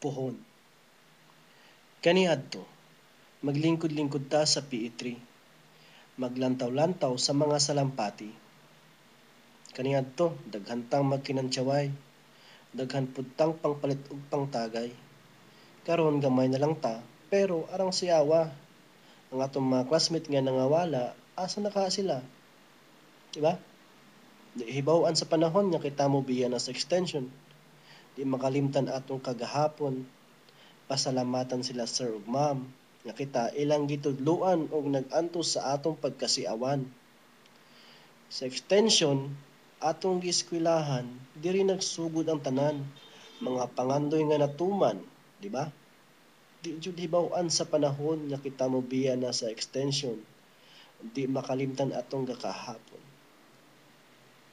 Pohon. Kaniadto, maglingkod-lingkod ta sa PE3. Maglantaw-lantaw sa mga salampati. Kaniadto, daghantang magkinantsaway. Daghan pudtang pangpalit ug pangtagay. Karon gamay na lang ta, pero arang siyawa. Ang atong mga classmate nga nangawala, asa na ka sila? Diba? Di hibaw-an sa panahon nga kita mo biya na sa extension. Di makalimtan atong kagahapon. Pasalamatan sila sir ug ma'am nga kita ilang gitudluan og nag-antos sa atong pagkasiawan. Sa extension, atong gieskwilahan, diri nagsugod ang tanan, mga pangandoy nga natuman, di ba? Di jud hibaw-an sa panahon nga kita mo biya na sa extension. Di makalimtan atong gakahapon.